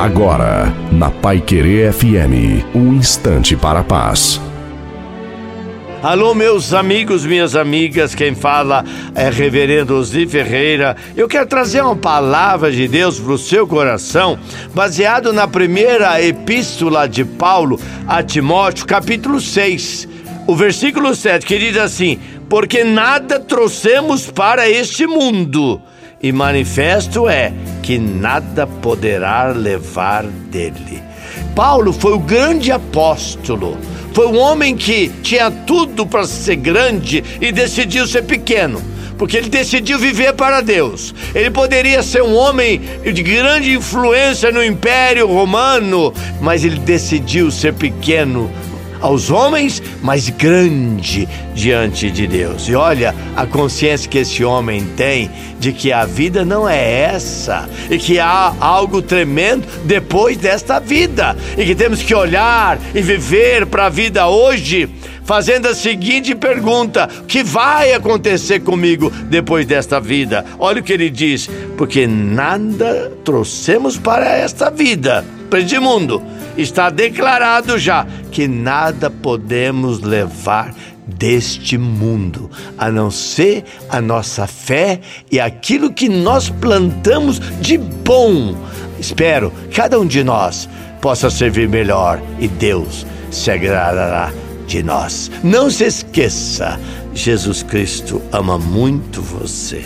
Agora, na Pai Querer FM, um instante para a paz. Alô, meus amigos, minhas amigas, quem fala é Reverendo Osni Ferreira. Eu quero trazer uma palavra de Deus para o seu coração, baseado na primeira epístola de Paulo a Timóteo, capítulo 6, o versículo 7, que diz assim: Porque nada trouxemos para este mundo e manifesto é que nada poderá levar dele. Paulo foi o grande apóstolo, foi um homem que tinha tudo para ser grande e decidiu ser pequeno. Porque ele decidiu viver para Deus. Ele poderia ser um homem de grande influência no Império Romano, mas ele decidiu ser pequeno aos homens, mas grande diante de Deus. E olha a consciência que esse homem tem de que a vida não é essa e que há algo tremendo depois desta vida e que temos que olhar e viver para a vida hoje fazendo a seguinte pergunta: o que vai acontecer comigo depois desta vida? Olha o que ele diz: porque nada trouxemos para esta vida, este mundo está declarado já que nada podemos levar deste mundo, a não ser a nossa fé e aquilo que nós plantamos de bom. Espero cada um de nós possa servir melhor e Deus se agradará de nós. Não se esqueça, Jesus Cristo ama muito você.